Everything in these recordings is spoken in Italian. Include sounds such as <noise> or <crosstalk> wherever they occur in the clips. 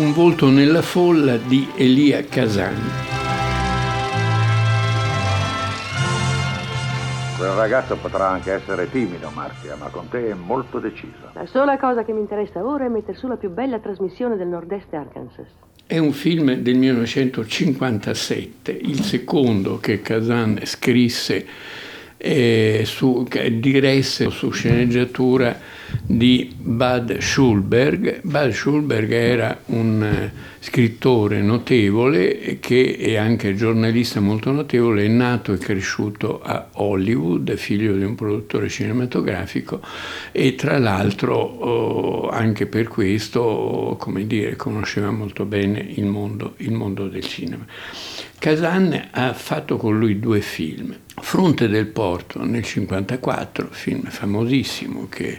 Un volto nella folla di Elia Kazan. Quel ragazzo potrà anche essere timido, Marzia, ma con te è molto deciso. La sola cosa che mi interessa ora è mettere su la più bella trasmissione del nord-est Arkansas. È un film del 1957, il secondo che Kazan scrisse eh, su, diresse su sceneggiatura di Bud Schulberg. Bud Schulberg era un eh, scrittore notevole che è anche giornalista molto notevole, è nato e cresciuto a Hollywood, figlio di un produttore cinematografico e tra l'altro oh, anche per questo, come dire, conosceva molto bene il mondo, il mondo del cinema. Kazan ha fatto con lui due film. Fronte del Porto nel 1954, film famosissimo che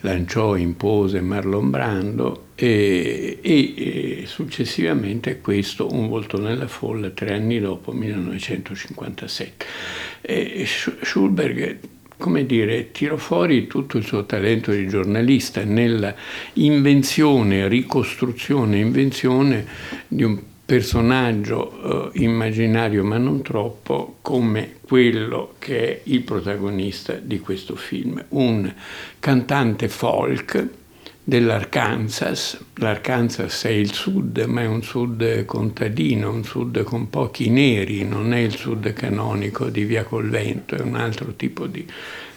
lanciò, impose Marlon Brando e, e, e, successivamente questo Un volto nella folla tre anni dopo, 1957. E Schulberg come dire, tirò fuori tutto il suo talento di giornalista nella invenzione, ricostruzione, invenzione di un personaggio eh, immaginario ma non troppo come quello che è il protagonista di questo film, un cantante folk dell'Arkansas. L'Arkansas è il sud, ma è un sud contadino, un sud con pochi neri, non è il sud canonico di Via col Vento, è un altro tipo di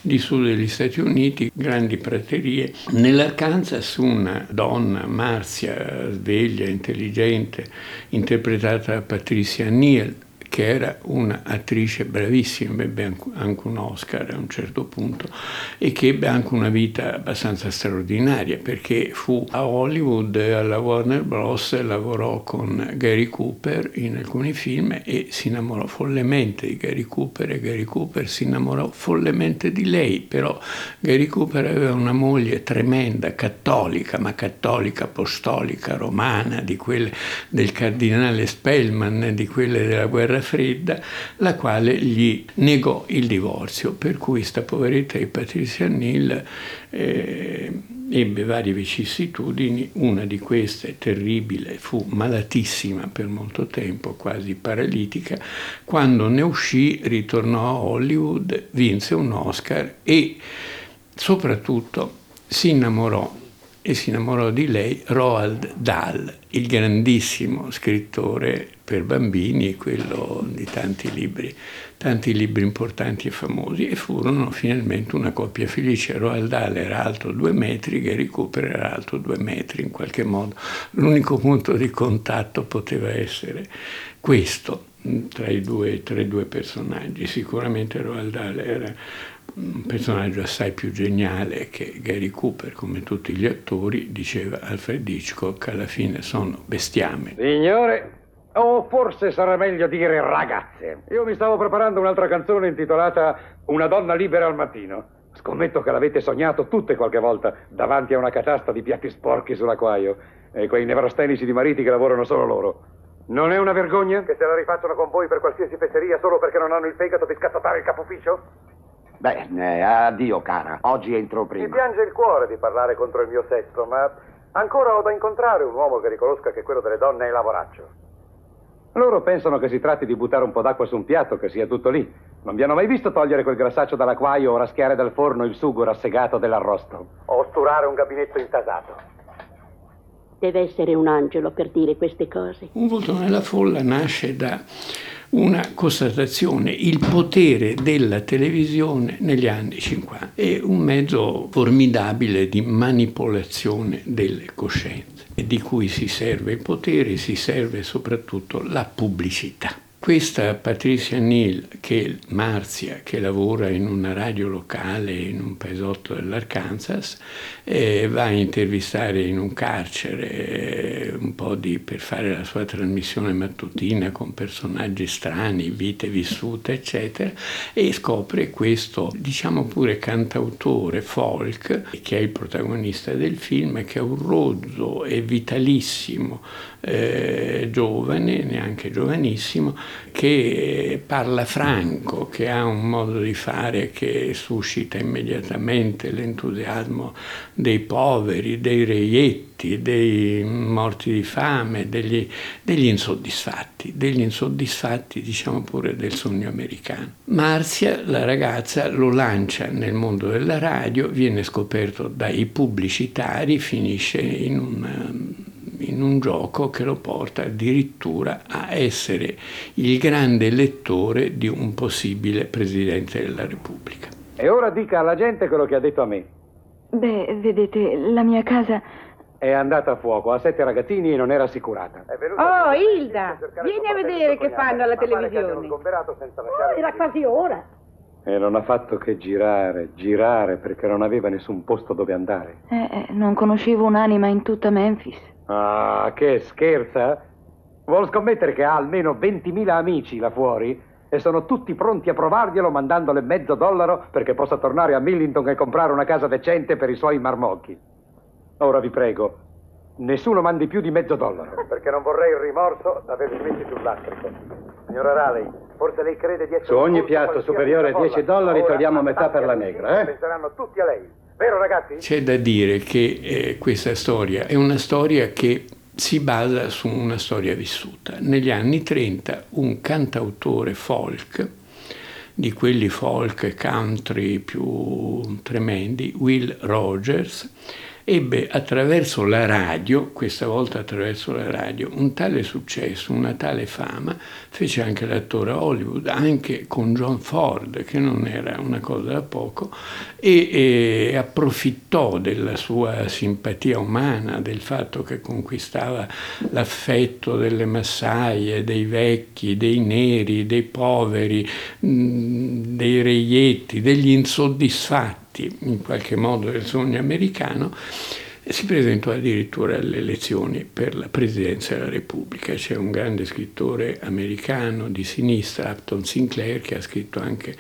di sud degli Stati Uniti, grandi praterie. Nell'Arkansas una donna, Marzia, sveglia, intelligente, interpretata da Patricia Neal, che era un'attrice bravissima, ebbe anche un Oscar a un certo punto e che ebbe anche una vita abbastanza straordinaria perché fu a Hollywood alla Warner Bros. lavorò con Gary Cooper in alcuni film e si innamorò follemente di Gary Cooper e Gary Cooper si innamorò follemente di lei, però Gary Cooper aveva una moglie tremenda, cattolica, ma cattolica apostolica, romana, di quelle del cardinale Spellman, di quelle della guerra fredda, la quale gli negò il divorzio, per cui sta poveretta di Patricia Neal eh, ebbe varie vicissitudini, una di queste terribile, fu malatissima per molto tempo, quasi paralitica, quando ne uscì ritornò a Hollywood, vinse un Oscar e soprattutto si innamorò e si innamorò di lei Roald Dahl, il grandissimo scrittore per bambini, quello di tanti libri, tanti libri importanti e famosi, e furono finalmente una coppia felice. Roald Dahl era alto due metri, Gary Cooper era alto due metri, in qualche modo l'unico punto di contatto poteva essere questo tra i due, tra i due personaggi. Sicuramente Roald Dahl era un personaggio assai più geniale che Gary Cooper, come tutti gli attori, diceva Alfred Hitchcock, alla fine sono bestiame. Signore, o forse sarà meglio dire ragazze. Io mi stavo preparando un'altra canzone intitolata Una donna libera al mattino. Scommetto che l'avete sognato tutte qualche volta davanti a una catasta di piatti sporchi sull'acquaio e quei nevrostenici di mariti che lavorano solo loro. Non è una vergogna che se la rifacciano con voi per qualsiasi fesseria solo perché non hanno il fegato di scattare il capufficio? Beh, eh, addio cara, oggi entro prima. Mi piange il cuore di parlare contro il mio sesso, ma ancora ho da incontrare un uomo che riconosca che quello delle donne è lavoraccio. Loro pensano che si tratti di buttare un po' d'acqua su un piatto, che sia tutto lì. Non vi hanno mai visto togliere quel grassaccio dall'acquaio o raschiare dal forno il sugo rassegato dell'arrosto? O sturare un gabinetto intasato? Deve essere un angelo per dire queste cose. Un volto nella folla nasce da una constatazione, il potere della televisione negli anni 50 è un mezzo formidabile di manipolazione delle coscienze e di cui si serve il potere, si serve soprattutto la pubblicità. Questa Patricia Neal, che Marzia, che lavora in una radio locale in un paesotto dell'Arkansas, eh, va a intervistare in un carcere eh, un po' di, per fare la sua trasmissione mattutina con personaggi strani, vite vissute, eccetera, e scopre questo, diciamo pure cantautore folk, che è il protagonista del film, che è un rozzo e vitalissimo, eh, giovane, neanche giovanissimo, che parla franco, che ha un modo di fare che suscita immediatamente l'entusiasmo dei poveri, dei reietti, dei morti di fame, degli, degli insoddisfatti, degli insoddisfatti diciamo pure del sogno americano. Marzia, la ragazza, lo lancia nel mondo della radio, viene scoperto dai pubblicitari, finisce in un in un gioco che lo porta addirittura a essere il grande lettore di un possibile Presidente della Repubblica. E ora dica alla gente quello che ha detto a me. Beh, vedete, la mia casa... È andata a fuoco, ha sette ragazzini e non era assicurata. Oh, Hilda, vieni a vedere che fanno alla televisione. Oh, era quasi ora. E non ha fatto che girare, girare, perché non aveva nessun posto dove andare. Eh, eh, non conoscevo un'anima in tutta Memphis. Ah, che scherza? Vuol scommettere che ha almeno 20.000 amici là fuori? E sono tutti pronti a provarglielo mandandole mezzo dollaro perché possa tornare a Millington e comprare una casa decente per i suoi marmocchi. Ora vi prego, nessuno mandi più di mezzo dollaro. <laughs> Perché non vorrei il rimorso d'averli messi sul lastrico. Signora Raleigh, forse lei crede di essere... Su ogni piatto superiore a cosa. 10 dollari Ora, togliamo metà per la negra, eh? Penseranno tutti a lei. Vero ragazzi? C'è da dire che eh, questa storia è una storia che si basa su una storia vissuta. Negli anni 30 un cantautore folk, di quelli folk country più tremendi, Will Rogers, ebbe attraverso la radio, questa volta attraverso la radio, un tale successo, una tale fama, fece anche l'attore a Hollywood, anche con John Ford, che non era una cosa da poco, e, e approfittò della sua simpatia umana, del fatto che conquistava l'affetto delle massaie, dei vecchi, dei neri, dei poveri, mh, dei reietti, degli insoddisfatti in qualche modo del sogno americano, si presentò addirittura alle elezioni per la presidenza della Repubblica. C'è un grande scrittore americano di sinistra, Upton Sinclair, che ha scritto anche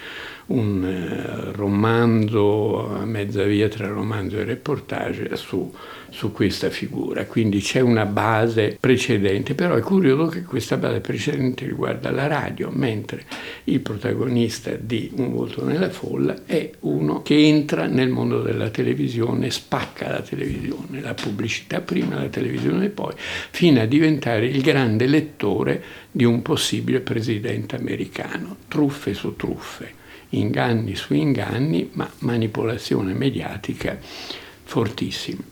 un eh, romanzo a mezza via tra romanzo e reportage su, su questa figura. Quindi c'è una base precedente, però è curioso che questa base precedente riguarda la radio, mentre il protagonista di Un volto nella folla è uno che entra nel mondo della televisione, spacca la televisione, la pubblicità prima, la televisione poi, fino a diventare il grande lettore di un possibile presidente americano. Truffe su truffe inganni su inganni, ma manipolazione mediatica fortissima.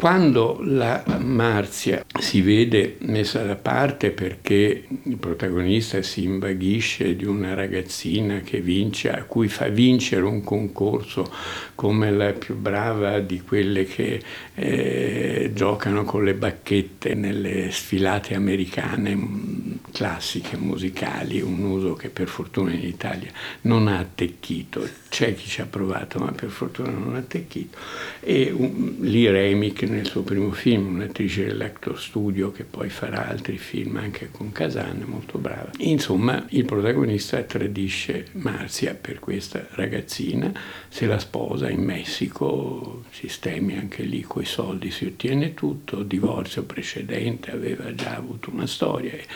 Quando la Marzia si vede messa da parte perché il protagonista si invaghisce di una ragazzina che vince, a cui fa vincere un concorso come la più brava di quelle che eh, giocano con le bacchette nelle sfilate americane classiche musicali, un uso che per fortuna in Italia non ha attecchito, c'è chi ci ha provato ma per fortuna non ha attecchito, e un, Lee Remick nel suo primo film, un'attrice dell'Actor Studio che poi farà altri film anche con Kazan, molto brava. Insomma, il protagonista tradisce Marzia per questa ragazzina, se la sposa in Messico, sistemi anche lì coi soldi, si ottiene tutto, divorzio precedente, aveva già avuto una storia eh,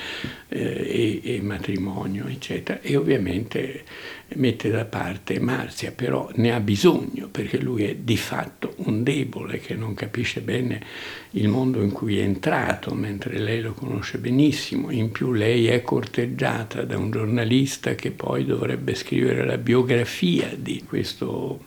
e, e matrimonio, eccetera, e ovviamente mette da parte Marzia, però ne ha bisogno perché lui è di fatto un debole che non capisce bene il mondo in cui è entrato, mentre lei lo conosce benissimo. In più lei è corteggiata da un giornalista che poi dovrebbe scrivere la biografia di questo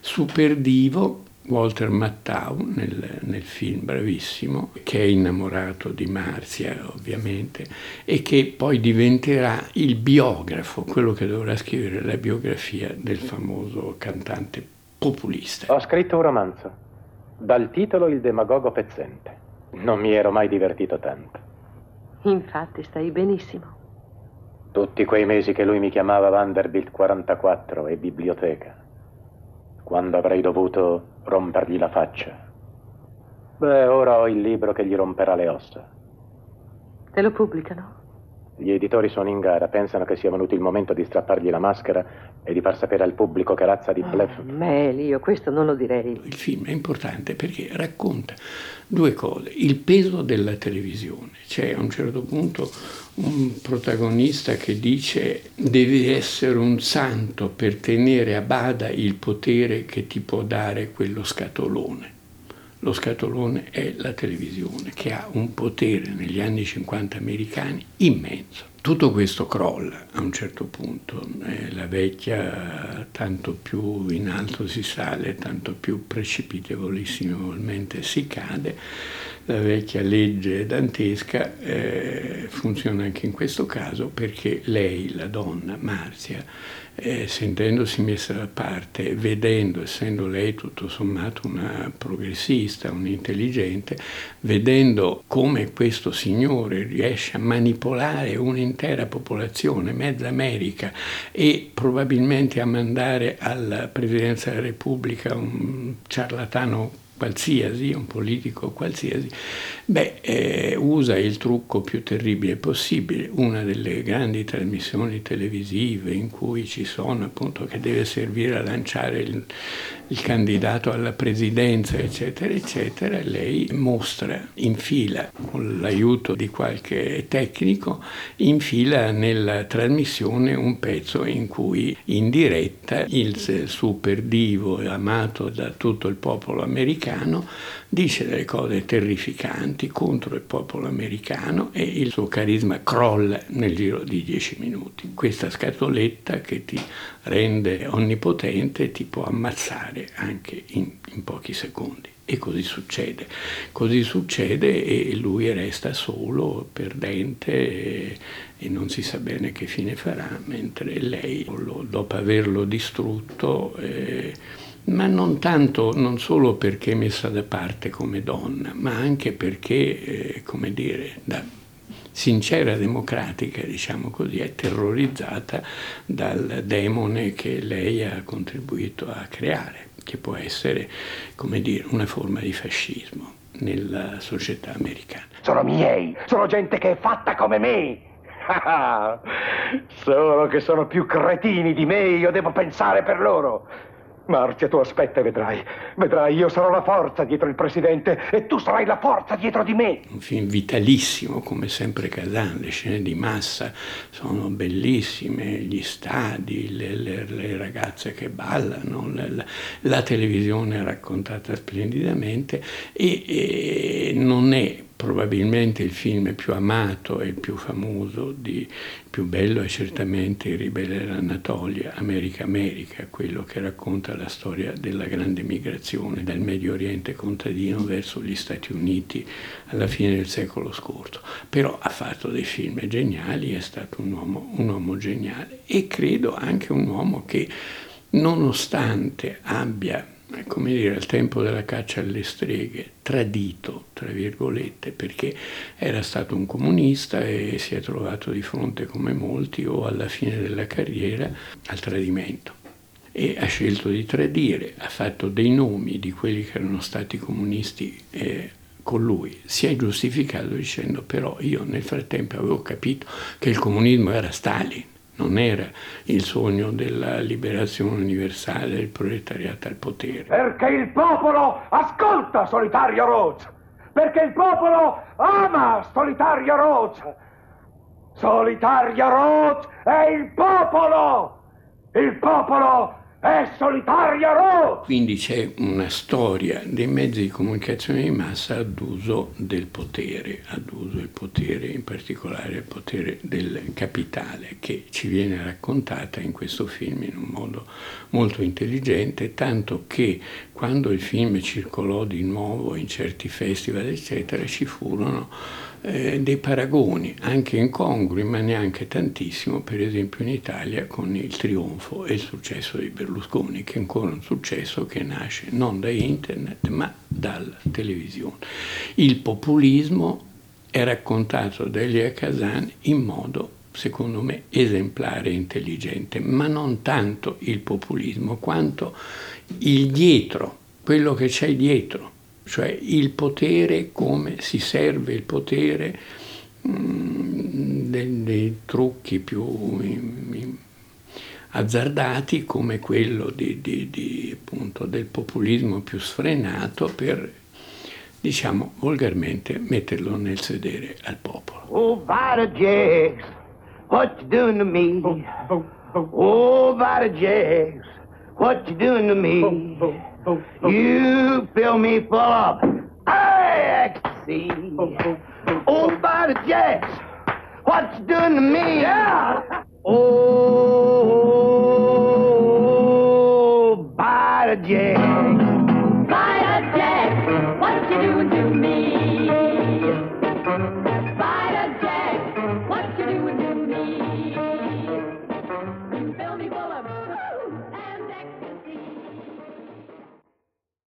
super divo Walter Matthau nel, nel, film bravissimo, che è innamorato di Marzia ovviamente, e che poi diventerà il biografo, quello che dovrà scrivere la biografia del famoso cantante populista. Ho scritto un romanzo, dal titolo Il demagogo pezzente. Non mi ero mai divertito tanto. Infatti stai benissimo. Tutti quei mesi che lui mi chiamava Vanderbilt 44 e biblioteca quando avrei dovuto rompergli la faccia. Beh, ora ho il libro che gli romperà le ossa. Te lo pubblicano? Gli editori sono in gara, pensano che sia venuto il momento di strappargli la maschera e di far sapere al pubblico che razza di bluff. Oh, Meli, io questo non lo direi. Il film è importante perché racconta due cose. Il peso della televisione. C'è a un certo punto un protagonista che dice devi essere un santo per tenere a bada il potere che ti può dare quello scatolone. Lo scatolone è la televisione che ha un potere negli anni 50 americani immenso. Tutto questo crolla a un certo punto, eh, la vecchia tanto più in alto si sale, tanto più precipitevolissimalmente si cade, la vecchia legge dantesca eh, funziona anche in questo caso perché lei, la donna, Marzia, eh, sentendosi messa da parte, vedendo, essendo lei tutto sommato una progressista, un'intelligente, vedendo come questo signore riesce a manipolare un'intera popolazione, mezza America, e probabilmente a mandare alla Presidenza della Repubblica un ciarlatano qualsiasi, un politico qualsiasi, beh, eh, usa il trucco più terribile possibile, una delle grandi trasmissioni televisive in cui ci sono appunto che deve servire a lanciare il, il candidato alla presidenza, eccetera, eccetera, lei mostra, infila con l'aiuto di qualche tecnico, infila nella trasmissione un pezzo in cui in diretta il super divo amato da tutto il popolo americano dice delle cose terrificanti contro il popolo americano e il suo carisma crolla nel giro di dieci minuti. Questa scatoletta che ti rende onnipotente ti può ammazzare anche in, in pochi secondi. E così succede. Così succede e lui resta solo, perdente e, e non si sa bene che fine farà, mentre lei, dopo averlo distrutto, eh, ma non tanto, non solo perché è messa da parte come donna, ma anche perché, eh, come dire, da sincera democratica, diciamo così, è terrorizzata dal demone che lei ha contribuito a creare, che può essere, come dire, una forma di fascismo nella società americana. Sono miei, sono gente che è fatta come me. <laughs> Solo che sono più cretini di me, io devo pensare per loro. Marzia, tu aspetta e vedrai. Vedrai, io sarò la forza dietro il presidente e tu sarai la forza dietro di me. Un film vitalissimo, come sempre Kazan, le scene di massa sono bellissime, gli stadi, le, le, le ragazze che ballano, la, la, televisione raccontata splendidamente e, e non è probabilmente il film più amato e più famoso, di, più bello è certamente Il ribelle dell'Anatolia, America America, quello che racconta la storia della grande migrazione dal Medio Oriente contadino verso gli Stati Uniti alla fine del secolo scorso. Però ha fatto dei film geniali, è stato un uomo, un uomo geniale e credo anche un uomo che nonostante abbia come dire, al tempo della caccia alle streghe, tradito, tra virgolette, perché era stato un comunista e si è trovato di fronte, come molti, o alla fine della carriera, al tradimento. E ha scelto di tradire, ha fatto dei nomi di quelli che erano stati comunisti eh, con lui. Si è giustificato dicendo però io nel frattempo avevo capito che il comunismo era Stalin non era il sogno della liberazione universale del proletariato al potere. Perché il popolo ascolta Solitario Rhodes, perché il popolo ama Solitario Rhodes. Solitario Rhodes è il popolo! Il popolo è solitario Rhodes! Quindi c'è una storia dei mezzi di comunicazione di massa ad uso del potere, ad uso del potere, in particolare il potere del capitale, che ci viene raccontata in questo film in un modo molto intelligente, tanto che quando il film circolò di nuovo in certi festival, eccetera, ci furono eh, dei paragoni, anche incongrui, ma neanche tantissimo, per esempio in Italia con il trionfo e il successo di Berlusconi, che è ancora un successo che nasce non da internet, ma dalla televisione. Il populismo è raccontato da Elia Kazan in modo secondo me esemplare e intelligente, ma non tanto il populismo quanto il dietro, quello che c'è dietro, cioè il potere, come si serve il potere mm, dei, dei trucchi più in, in, azzardati come quello di, di, di, appunto, del populismo più sfrenato per, diciamo volgarmente, metterlo nel sedere al popolo. Oh, Vita Jags, what you doing to me? Oh, Vita Jags, what you doing to me? You fill me full of ecstasy. Oh, Vita Jags, what you doing to me? Yeah. Oh, Vita